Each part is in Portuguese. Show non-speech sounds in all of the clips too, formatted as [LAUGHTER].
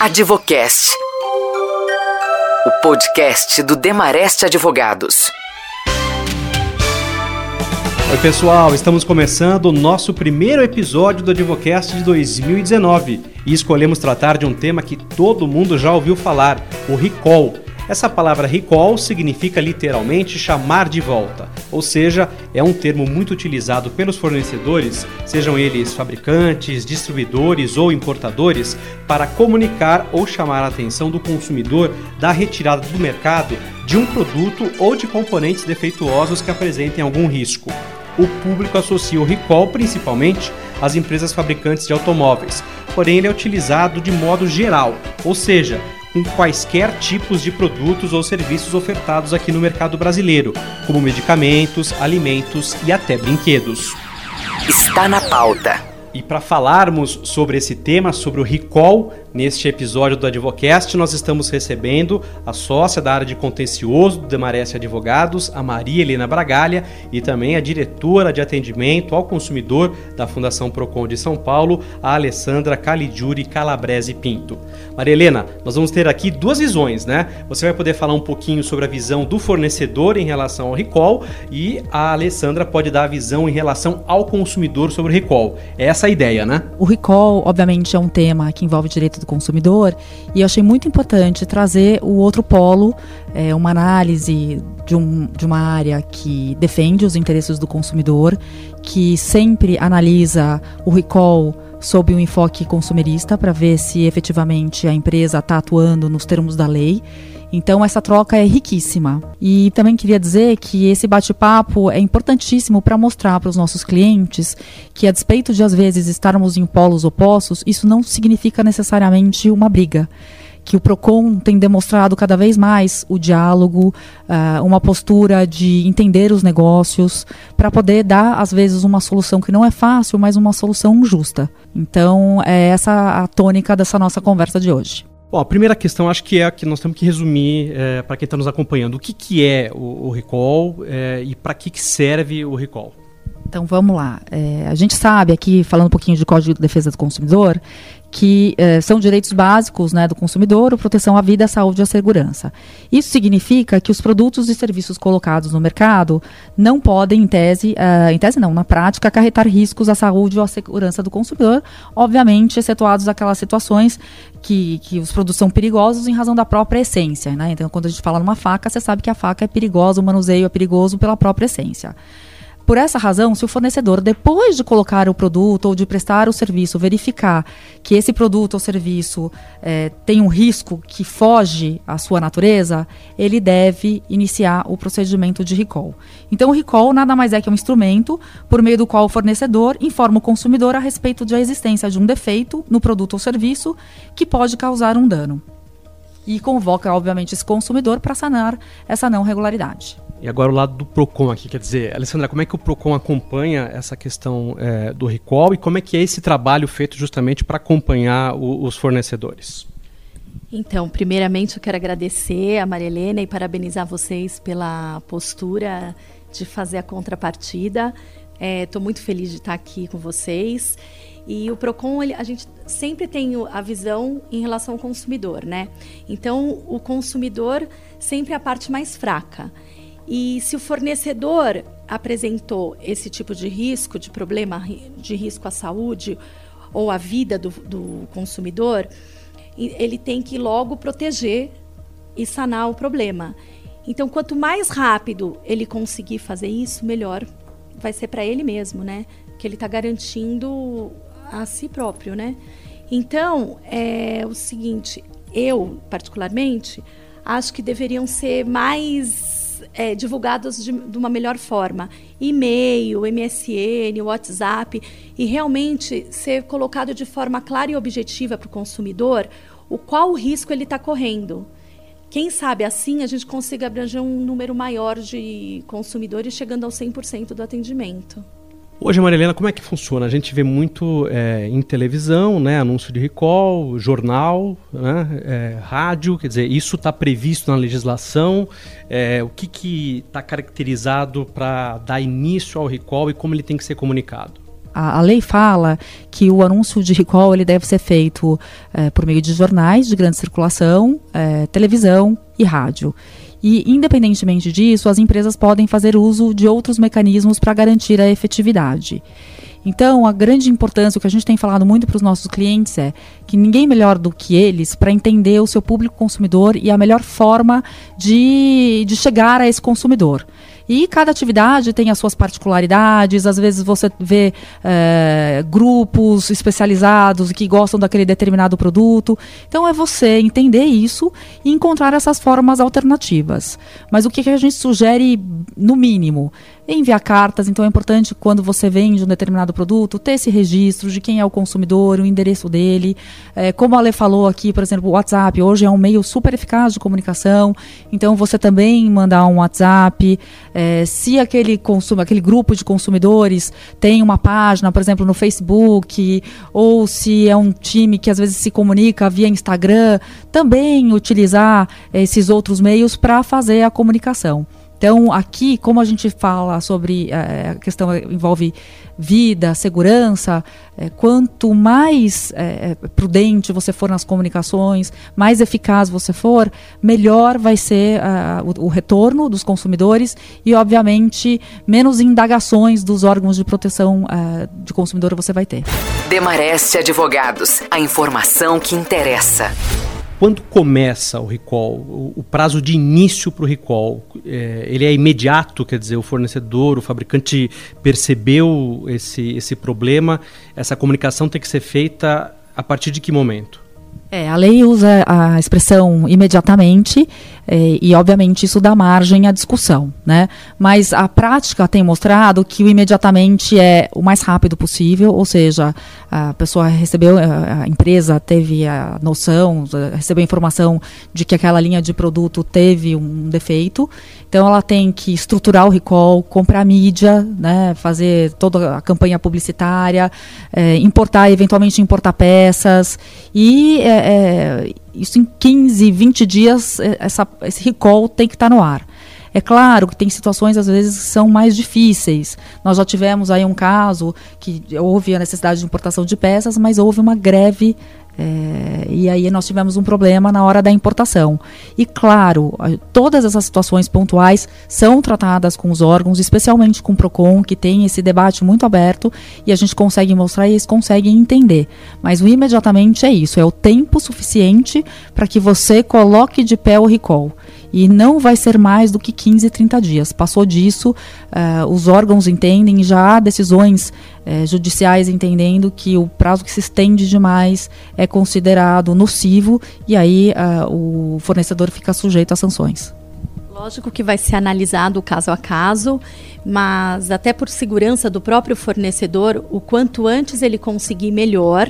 Advocast. O podcast do Demarest Advogados. Oi, pessoal, estamos começando o nosso primeiro episódio do Advocast de 2019 e escolhemos tratar de um tema que todo mundo já ouviu falar: o recall essa palavra recall significa literalmente chamar de volta, ou seja, é um termo muito utilizado pelos fornecedores, sejam eles fabricantes, distribuidores ou importadores, para comunicar ou chamar a atenção do consumidor da retirada do mercado de um produto ou de componentes defeituosos que apresentem algum risco. O público associa o recall principalmente às empresas fabricantes de automóveis, porém ele é utilizado de modo geral, ou seja, com quaisquer tipos de produtos ou serviços ofertados aqui no mercado brasileiro, como medicamentos, alimentos e até brinquedos. Está na pauta. E para falarmos sobre esse tema, sobre o recall, Neste episódio do Advocast, nós estamos recebendo a sócia da área de contencioso do Demarece Advogados, a Maria Helena Bragalha, e também a diretora de atendimento ao consumidor da Fundação Procon de São Paulo, a Alessandra Caligiuri Calabrese Pinto. Maria Helena, nós vamos ter aqui duas visões, né? Você vai poder falar um pouquinho sobre a visão do fornecedor em relação ao recall e a Alessandra pode dar a visão em relação ao consumidor sobre o recall. É essa a ideia, né? O recall, obviamente, é um tema que envolve direito do consumidor. E eu achei muito importante trazer o outro polo, é, uma análise de, um, de uma área que defende os interesses do consumidor, que sempre analisa o recall sob um enfoque consumerista para ver se efetivamente a empresa está atuando nos termos da lei então essa troca é riquíssima. E também queria dizer que esse bate-papo é importantíssimo para mostrar para os nossos clientes que a despeito de às vezes estarmos em polos opostos, isso não significa necessariamente uma briga que o Procon tem demonstrado cada vez mais o diálogo, uh, uma postura de entender os negócios, para poder dar, às vezes, uma solução que não é fácil, mas uma solução justa. Então, é essa a tônica dessa nossa conversa de hoje. Bom, a primeira questão acho que é a que nós temos que resumir é, para quem está nos acompanhando. O que, que é o, o recall é, e para que, que serve o recall? Então vamos lá. É, a gente sabe aqui, falando um pouquinho de Código de Defesa do Consumidor, que eh, são direitos básicos né, do consumidor, a proteção à vida, à saúde e à segurança. Isso significa que os produtos e serviços colocados no mercado não podem, em tese, uh, em tese não, na prática, acarretar riscos à saúde ou à segurança do consumidor, obviamente, excetuados aquelas situações que, que os produtos são perigosos em razão da própria essência. Né? Então, quando a gente fala numa faca, você sabe que a faca é perigosa, o manuseio é perigoso pela própria essência. Por essa razão, se o fornecedor, depois de colocar o produto ou de prestar o serviço, verificar que esse produto ou serviço é, tem um risco que foge à sua natureza, ele deve iniciar o procedimento de recall. Então, o recall nada mais é que um instrumento por meio do qual o fornecedor informa o consumidor a respeito da existência de um defeito no produto ou serviço que pode causar um dano. E convoca, obviamente, esse consumidor para sanar essa não regularidade. E agora o lado do PROCON aqui, quer dizer, Alessandra, como é que o PROCON acompanha essa questão é, do recall e como é que é esse trabalho feito justamente para acompanhar o, os fornecedores? Então, primeiramente eu quero agradecer a Maria Helena e parabenizar vocês pela postura de fazer a contrapartida. Estou é, muito feliz de estar aqui com vocês. E o Procon, ele, a gente sempre tem a visão em relação ao consumidor, né? Então, o consumidor sempre é a parte mais fraca. E se o fornecedor apresentou esse tipo de risco, de problema de risco à saúde ou à vida do, do consumidor, ele tem que logo proteger e sanar o problema. Então, quanto mais rápido ele conseguir fazer isso, melhor vai ser para ele mesmo, né? Que ele está garantindo a si próprio, né? Então, é o seguinte, eu, particularmente, acho que deveriam ser mais é, divulgados de, de, uma melhor forma. E-mail, MSN, WhatsApp, e realmente ser colocado de forma clara e objetiva para o consumidor o qual risco ele está correndo. Quem sabe assim a gente consiga abranger um número maior de consumidores chegando ao 100% do atendimento. Hoje, Marilena, como é que funciona? A gente vê muito é, em televisão, né, anúncio de recall, jornal, né, é, rádio, quer dizer, isso está previsto na legislação. É, o que está caracterizado para dar início ao recall e como ele tem que ser comunicado? a, lei fala que o anúncio de recall ele deve ser feito é, por meio de jornais de grande circulação, é, televisão e rádio. E, independentemente disso, as empresas podem fazer uso de outros mecanismos para garantir a efetividade. Então, a grande importância, o que a gente tem falado muito para os nossos clientes é que ninguém melhor do que eles para entender o seu público consumidor e a melhor forma de, de chegar a esse consumidor. E cada atividade tem as suas particularidades. Às vezes você vê é, grupos especializados que gostam daquele determinado produto. Então é você entender isso e encontrar essas formas alternativas. Mas o que, que a gente sugere, no mínimo? Enviar cartas, então é importante quando você vende um determinado produto, ter esse registro de quem é o consumidor, o endereço dele. É, como a Ale falou aqui, por exemplo, o WhatsApp hoje é um meio super eficaz de comunicação, então você também mandar um WhatsApp. É, se aquele consumo, aquele grupo de consumidores tem uma página, por exemplo, no Facebook, ou se é um time que às vezes se comunica via Instagram, também utilizar esses outros meios para fazer a comunicação. Então, aqui, como a gente fala sobre é, a questão envolve vida, segurança, é, quanto mais é, prudente você for nas comunicações, mais eficaz você for, melhor vai ser uh, o, o, retorno dos consumidores e, obviamente, menos indagações dos órgãos de proteção uh, de consumidor você vai ter. Demareste Advogados, a informação que interessa. Quando começa o recall, o, o prazo de início para o recall, é, ele é imediato, quer dizer, o fornecedor, o fabricante percebeu esse, esse problema, essa comunicação tem que ser feita a partir de que momento? É, a lei usa a expressão imediatamente é, e, obviamente, isso dá margem à discussão, né? Mas a prática tem mostrado que o imediatamente é o mais rápido possível, ou seja, a pessoa recebeu, a empresa teve a noção, recebeu a informação de que aquela linha de produto teve um defeito, então ela tem que estruturar o recall, comprar mídia, né? Fazer toda a campanha publicitária, é, importar, eventualmente importar peças e é, isso em 15, 20 dias, é, essa, esse recall tem que estar tá no ar. É claro que tem situações, às vezes, que são mais difíceis. Nós já tivemos aí um caso que houve a necessidade de importação de peças, mas houve uma greve é, e aí nós tivemos um problema na hora da importação. E claro, todas essas situações pontuais são tratadas com os órgãos, especialmente com o PROCON, que tem esse debate muito aberto e a gente consegue mostrar e eles conseguem entender. Mas o imediatamente é isso, é o tempo suficiente para que você coloque de pé o recall e não vai ser mais do que 15, 30 dias. Passou disso, uh, os órgãos entendem, já há decisões uh, judiciais entendendo que o prazo que se estende demais é considerado nocivo e aí uh, o fornecedor fica sujeito a sanções. Lógico que vai ser analisado caso a caso, mas até por segurança do próprio fornecedor, o quanto antes ele conseguir melhor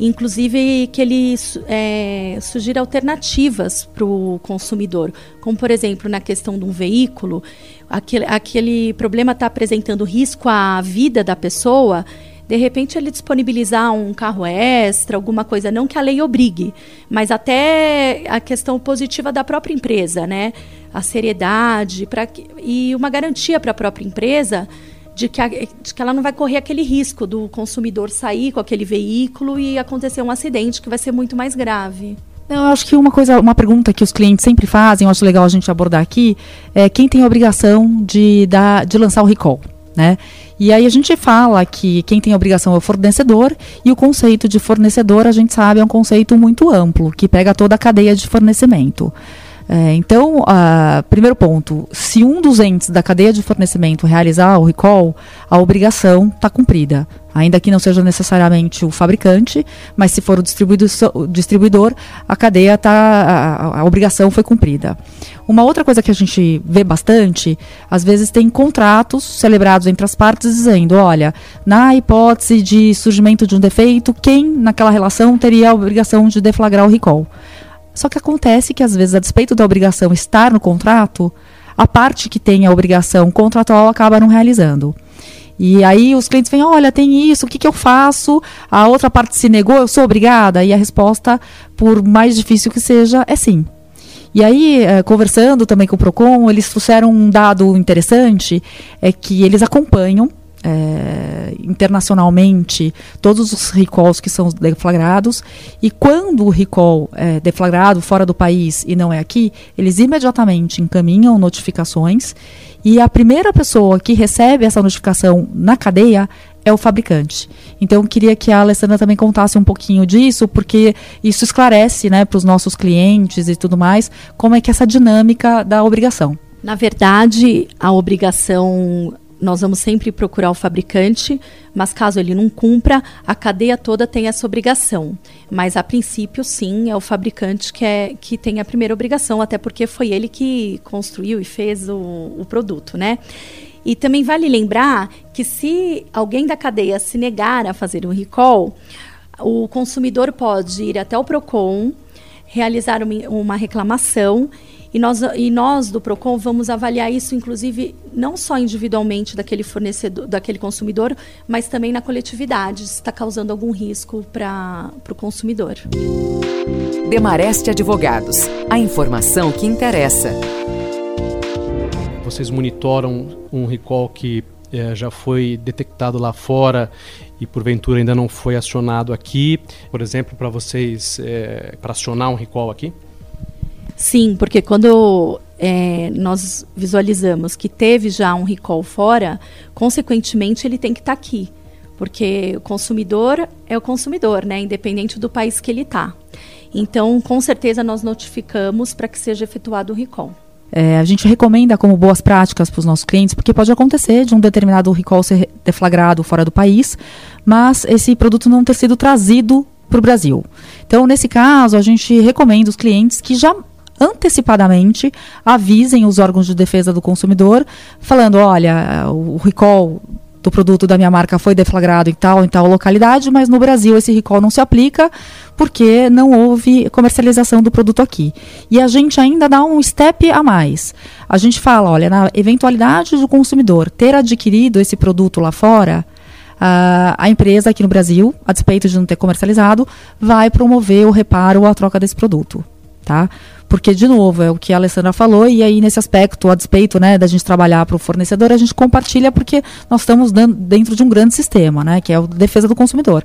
inclusive que ele é, sugira alternativas para o consumidor, como por exemplo na questão de um veículo, aquele, aquele problema está apresentando risco à vida da pessoa, de repente ele disponibilizar um carro extra, alguma coisa, não que a lei obrigue, mas até a questão positiva da própria empresa, né? A seriedade pra, e uma garantia para a própria empresa de que, a, de que ela não vai correr aquele risco do consumidor sair com aquele veículo e acontecer um acidente que vai ser muito mais grave. Eu acho que uma coisa, uma pergunta que os clientes sempre fazem, eu acho legal a gente abordar aqui, é quem tem a obrigação de, dar, de lançar o recall, né? E aí a gente fala que quem tem a obrigação é o fornecedor e o conceito de fornecedor a gente sabe é um conceito muito amplo que pega toda a cadeia de fornecimento. É, então, uh, primeiro ponto, se um dos entes da cadeia de fornecimento realizar o recall, a obrigação está cumprida. Ainda que não seja necessariamente o fabricante, mas se for o distribuidor, a cadeia tá, a, a, obrigação foi cumprida. Uma outra coisa que a gente vê bastante, às vezes tem contratos celebrados entre as partes dizendo, olha, na hipótese de surgimento de um defeito, quem naquela relação teria a obrigação de deflagrar o recall? Só que acontece que, às vezes, a despeito da obrigação estar no contrato, a parte que tem a obrigação contratual acaba não realizando. E aí os clientes vêm, olha, tem isso, o que, que eu faço? A outra parte se negou, eu sou obrigada? E a resposta, por mais difícil que seja, é sim. E aí, eh, conversando também com o PROCON, eles trouxeram um dado interessante, é que eles acompanham é, internacionalmente todos os recalls que são deflagrados e quando o recall é deflagrado fora do país e não é aqui, eles imediatamente encaminham notificações e a primeira pessoa que recebe essa notificação na cadeia é o fabricante. Então, queria que a Alessandra também contasse um pouquinho disso, porque isso esclarece né, para os nossos clientes e tudo mais, como é que é essa dinâmica da obrigação. Na verdade, a obrigação nós vamos sempre procurar o fabricante, mas caso ele não cumpra, a cadeia toda tem essa obrigação. Mas a princípio, sim, é o fabricante que, é, que tem a primeira obrigação, até porque foi ele que construiu e fez o, o produto, né? E também vale lembrar que se alguém da cadeia se negar a fazer um recall, o consumidor pode ir até o PROCON, realizar uma, uma reclamação e nós, e nós do Procon vamos avaliar isso, inclusive, não só individualmente daquele fornecedor, daquele consumidor, mas também na coletividade, se está causando algum risco para o consumidor. Demareste Advogados, a informação que interessa. Vocês monitoram um recall que é, já foi detectado lá fora e porventura ainda não foi acionado aqui, por exemplo, para vocês, é, para acionar um recall aqui? Sim, porque quando é, nós visualizamos que teve já um recall fora, consequentemente ele tem que estar tá aqui. Porque o consumidor é o consumidor, né? Independente do país que ele está. Então, com certeza, nós notificamos para que seja efetuado o recall. É, a gente recomenda como boas práticas para os nossos clientes, porque pode acontecer de um determinado recall ser deflagrado fora do país, mas esse produto não ter sido trazido para o Brasil. Então, nesse caso, a gente recomenda os clientes que já antecipadamente avisem os órgãos de defesa do consumidor, falando: olha, o recall do produto da minha marca foi deflagrado em tal em tal localidade, mas no Brasil esse recall não se aplica porque não houve comercialização do produto aqui. E a gente ainda dá um step a mais. A gente fala, olha, na eventualidade do consumidor ter adquirido esse produto lá fora, Uh, a empresa aqui no Brasil, a despeito de não ter comercializado, vai promover o reparo ou a troca desse produto. Tá? Porque, de novo, é o que a Alessandra falou, e aí nesse aspecto, a despeito né, da gente trabalhar para o fornecedor, a gente compartilha porque nós estamos dentro de um grande sistema, né, que é a defesa do consumidor.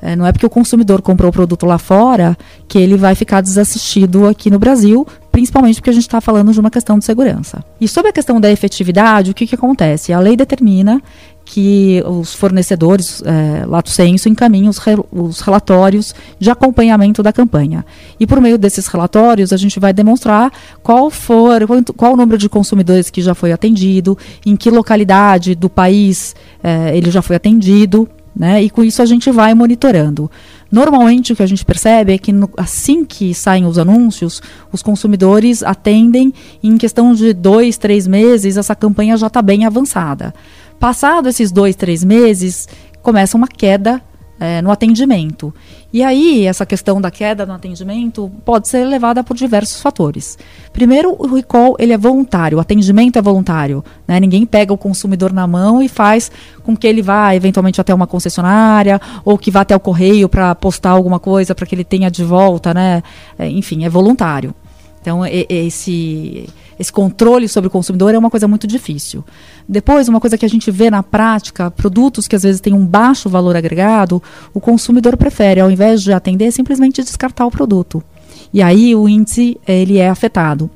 É, não é porque o consumidor comprou o produto lá fora que ele vai ficar desassistido aqui no Brasil, principalmente porque a gente está falando de uma questão de segurança. E sobre a questão da efetividade, o que, que acontece? A lei determina que os fornecedores, é, lato senso, encaminham os, re, os, relatórios de acompanhamento da campanha. E por meio desses relatórios, a gente vai demonstrar qual for, qual, qual o número de consumidores que já foi atendido, em que localidade do país é, ele já foi atendido, né? E com isso a gente vai monitorando. Normalmente o que a gente percebe é que no, assim que saem os anúncios, os consumidores atendem e em questão de dois, três meses, essa campanha já está bem avançada. Passado esses dois, três meses, começa uma queda é, no atendimento. E aí, essa questão da queda no atendimento pode ser levada por diversos fatores. Primeiro, o recall ele é voluntário, o atendimento é voluntário. Né? Ninguém pega o consumidor na mão e faz com que ele vá eventualmente até uma concessionária ou que vá até o correio para postar alguma coisa para que ele tenha de volta. Né? É, enfim, é voluntário. Então, esse, esse controle sobre o consumidor é uma coisa muito difícil. Depois, uma coisa que a gente vê na prática, produtos que às vezes têm um baixo valor agregado, o consumidor prefere, ao invés de atender, simplesmente descartar o produto. E aí o índice ele é afetado.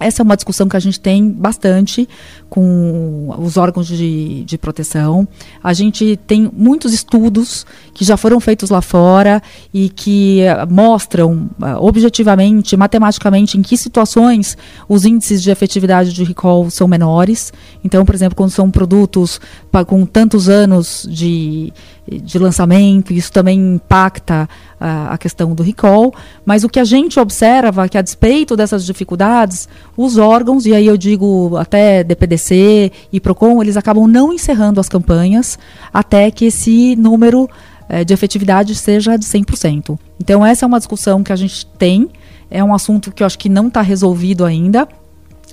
Essa é uma discussão que a gente tem bastante com os órgãos de, de proteção. A gente tem muitos estudos que já foram feitos lá fora e que uh, mostram uh, objetivamente, matematicamente, em que situações os índices de efetividade de recall são menores. Então, por exemplo, quando são produtos com tantos anos de, de lançamento, isso também impacta uh, a questão do recall. Mas o que a gente observa é que, a despeito dessas dificuldades, os órgãos, e aí eu digo até DPDC e PROCON, eles acabam não encerrando as campanhas até que esse número uh, de efetividade seja de 100%. Então, essa é uma discussão que a gente tem, é um assunto que eu acho que não está resolvido ainda.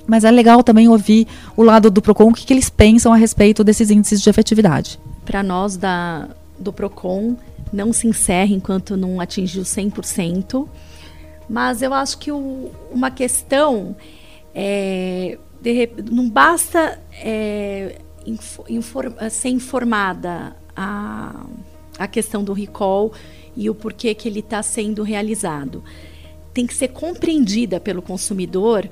Mas é legal também ouvir o lado do PROCON, o que, que eles pensam a respeito desses índices de efetividade. Para nós da, do PROCON, não se encerra enquanto não atingiu 100%. Mas eu acho que o, uma questão é, de, não basta é, infor, ser informada a, a questão do recall e o porquê que ele está sendo realizado. Tem que ser compreendida pelo consumidor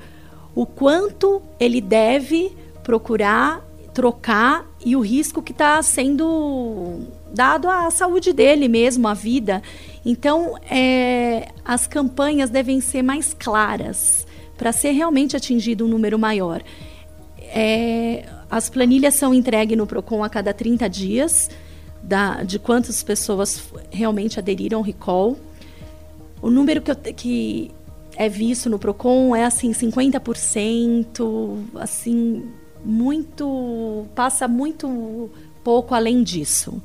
o quanto ele deve procurar trocar e o risco que está sendo dado à saúde dele mesmo, à vida. Então, é, as campanhas devem ser mais claras para ser realmente atingido um número maior. É, as planilhas são entregues no PROCON a cada 30 dias, da, de quantas pessoas realmente aderiram ao recall. O número que, eu, que é visto no PROCON é assim, 50%, assim, muito. passa muito pouco além disso.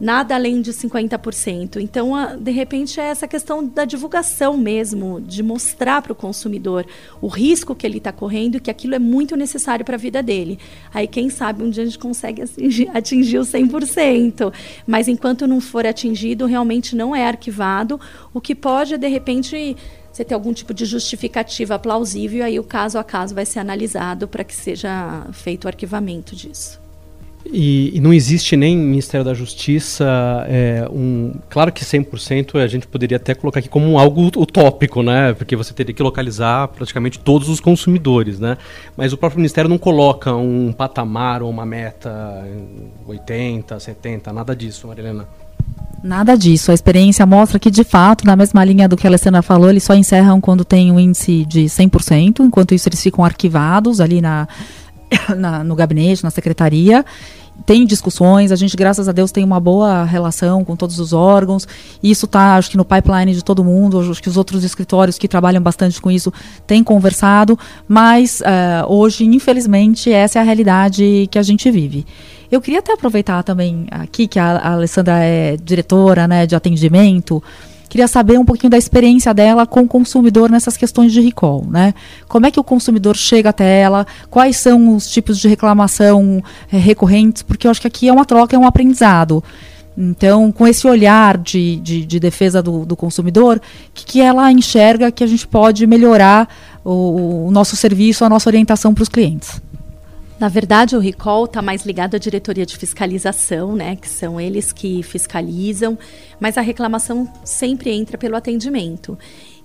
Nada além de 50%. Então, a, de repente, é essa questão da divulgação mesmo, de mostrar para o consumidor o risco que ele está correndo e que aquilo é muito necessário para a vida dele. Aí, quem sabe, um dia a gente consegue atingir, [LAUGHS] atingir o 100%. Mas enquanto não for atingido, realmente não é arquivado, o que pode, de repente, você ter algum tipo de justificativa plausível, aí o caso a caso vai ser analisado para que seja feito o arquivamento disso. E, e, não existe nem Ministério da Justiça é, um. Claro que 100% a gente poderia até colocar aqui como algo utópico, né? Porque você teria que localizar praticamente todos os consumidores, né? Mas o próprio Ministério não coloca um patamar ou uma meta 80, 70, nada disso, Marilena. Nada disso. A experiência mostra que, de fato, na mesma linha do que a Alessandra falou, eles só encerram quando tem um índice de 100%. Enquanto isso, eles ficam arquivados ali na, [COUGHS] na, no gabinete, na secretaria. Tem discussões, a gente, graças a Deus, tem uma boa relação com todos os órgãos. Isso está, acho que, no pipeline de todo mundo. Acho que os outros escritórios que trabalham bastante com isso têm conversado. Mas, uh, hoje, infelizmente, essa é a realidade que a gente vive. Eu queria até aproveitar também aqui que a, Alessandra é diretora né, de atendimento. Queria saber um pouquinho da experiência dela com o consumidor nessas questões de recall, né? Como é que o consumidor chega até ela? Quais são os tipos de reclamação é, recorrentes? Porque eu acho que aqui é uma troca, é um aprendizado. Então, com esse olhar de, de, de defesa do, do consumidor, o que, que, ela enxerga que a gente pode melhorar o, o nosso serviço, a nossa orientação para os clientes? Na verdade, o recall está mais ligado à diretoria de fiscalização, né, que são eles que fiscalizam, mas a reclamação sempre entra pelo atendimento.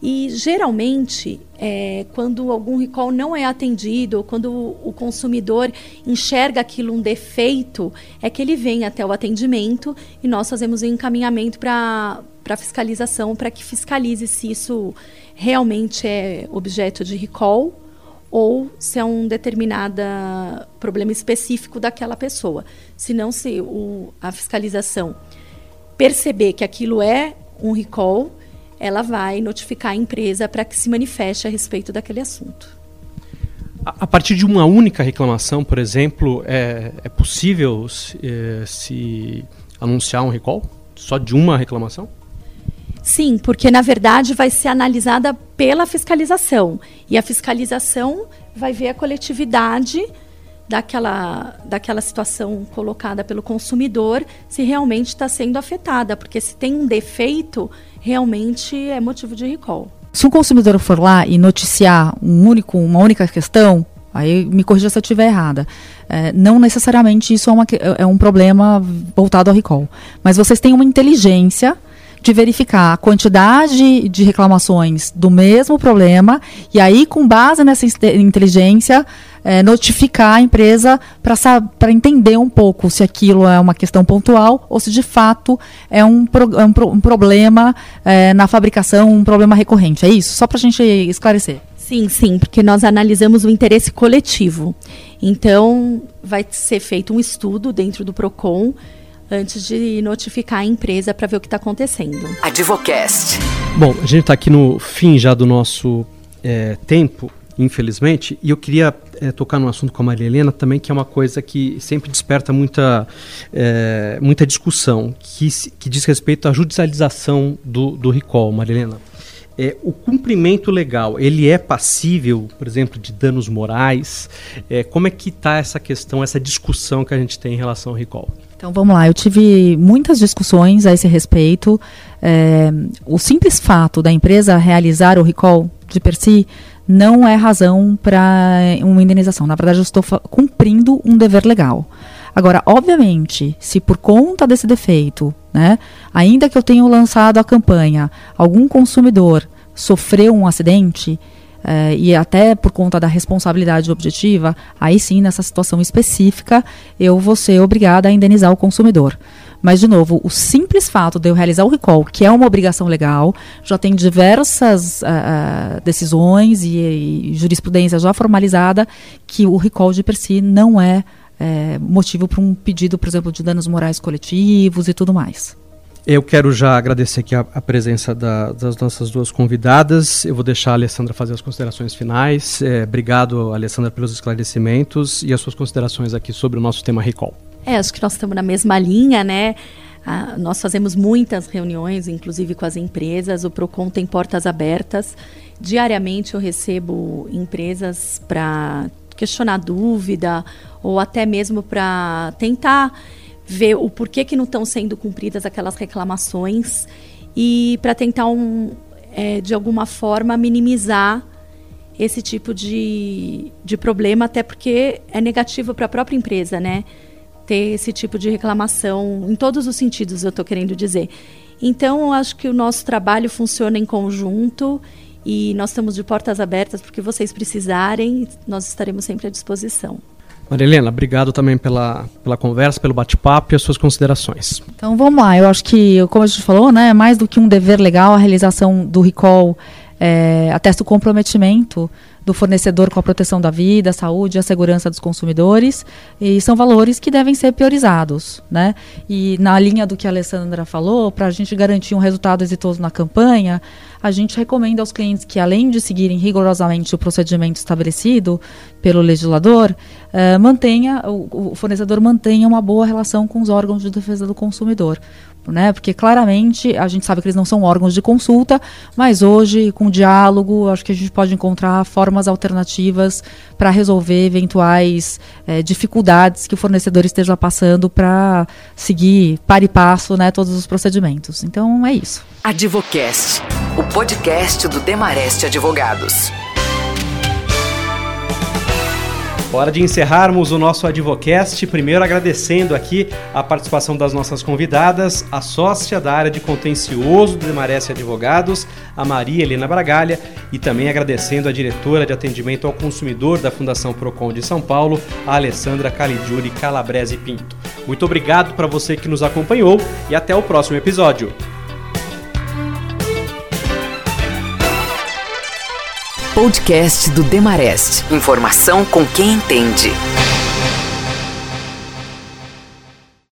E geralmente, é, quando algum recall não é atendido, ou quando o, consumidor enxerga aquilo um defeito, é que ele vem até o atendimento e nós fazemos um encaminhamento para a fiscalização, para que fiscalize se isso realmente é objeto de recall ou se é um determinado problema específico daquela pessoa. Se não, se o, a fiscalização perceber que aquilo é um recall, ela vai notificar a empresa para que se manifeste a respeito daquele assunto. A partir de uma única reclamação, por exemplo, é, é possível se, é, se anunciar um recall? Só de uma reclamação? Sim, porque na verdade vai ser analisada pela fiscalização. E a fiscalização vai ver a coletividade daquela, daquela situação colocada pelo consumidor se realmente está sendo afetada. Porque se tem um defeito, realmente é motivo de recall. Se um consumidor for lá e noticiar um único, uma única questão, aí me corrija se eu estiver errada. É, não necessariamente isso é, uma, é um problema voltado ao recall. Mas vocês têm uma inteligência de verificar a quantidade de reclamações do mesmo problema e aí, com base nessa inteligência, é, notificar a empresa para entender um pouco se aquilo é uma questão pontual ou se de fato é um, pro, é um, pro, um problema é, na fabricação, um problema recorrente. É isso? Só para a gente esclarecer. Sim, sim, porque nós analisamos o interesse coletivo. Então, vai ser feito um estudo dentro do PROCON antes de notificar a empresa para ver o que está acontecendo. Advocast. Bom, a gente está aqui no fim já do nosso é, tempo, infelizmente, e eu queria é, tocar num assunto com a Maria Helena também, que é uma coisa que sempre desperta muita, é, muita discussão, que, que diz respeito à judicialização do, do recall, Maria Helena. É, o cumprimento legal, ele é passível, por exemplo, de danos morais? É, como é que está essa questão, essa discussão que a gente tem em relação ao recall? Então vamos lá, eu tive muitas discussões a esse respeito. É, o simples fato da empresa realizar o recall de per si não é razão para uma indenização. Na verdade, eu estou cumprindo um dever legal. Agora, obviamente, se por conta desse defeito, né, ainda que eu tenha lançado a campanha, algum consumidor sofreu um acidente, eh, e até por conta da responsabilidade objetiva, aí sim, nessa situação específica, eu vou ser obrigada a indenizar o consumidor. Mas, de novo, o simples fato de eu realizar o recall, que é uma obrigação legal, já tem diversas uh, decisões e, e, jurisprudência já formalizada que o recall de per si não é é, motivo para um pedido, por exemplo, de danos morais coletivos e tudo mais. Eu quero já agradecer aqui a, a presença da, das nossas duas convidadas. Eu vou deixar a Alessandra fazer as considerações finais. É, obrigado, Alessandra, pelos esclarecimentos e as suas considerações aqui sobre o nosso tema Recall. É, acho que nós estamos na mesma linha, né? Ah, nós fazemos muitas reuniões, inclusive com as empresas. O Procon tem portas abertas. Diariamente eu recebo empresas para questionar dúvida ou até mesmo para tentar ver o porquê que não estão sendo cumpridas aquelas reclamações e para tentar um, é, de alguma forma minimizar esse tipo de, de problema, até porque é negativo para a própria empresa, né? Ter esse tipo de reclamação em todos os sentidos, eu estou querendo dizer. Então, eu acho que o nosso trabalho funciona em conjunto e nós estamos de portas abertas porque vocês precisarem, nós estaremos sempre à disposição. Marilena, obrigado também pela, pela conversa, pelo bate-papo e as suas considerações. Então vamos lá, eu acho que, como a gente falou, né, mais do que um dever legal, a realização do recall é, atesta o comprometimento do fornecedor com a proteção da vida, a saúde a segurança dos consumidores, e são valores que devem ser priorizados. Né? E na linha do que a Alessandra falou, para a gente garantir um resultado exitoso na campanha, a gente recomenda aos clientes que, além de seguirem rigorosamente o procedimento estabelecido pelo legislador, eh, mantenha, o, o fornecedor mantenha uma boa relação com os órgãos de defesa do consumidor né? Porque claramente a gente sabe que eles não são órgãos de consulta, mas hoje, com diálogo, acho que a gente pode encontrar formas alternativas para resolver eventuais é, dificuldades que o fornecedor esteja passando para seguir para e passo né, todos os procedimentos. Então é isso. Advocast, o podcast do Demareste Advogados. Hora de encerrarmos o nosso Advocast. Primeiro agradecendo aqui a participação das nossas convidadas, a sócia da área de contencioso do Demarece Advogados, a Maria Helena Bragalha, e também agradecendo a diretora de atendimento ao consumidor da Fundação Procon de São Paulo, a Alessandra Caligiuri Calabrese Pinto. Muito obrigado para você que nos acompanhou e até o próximo episódio. Podcast do Demarest. Informação com quem entende.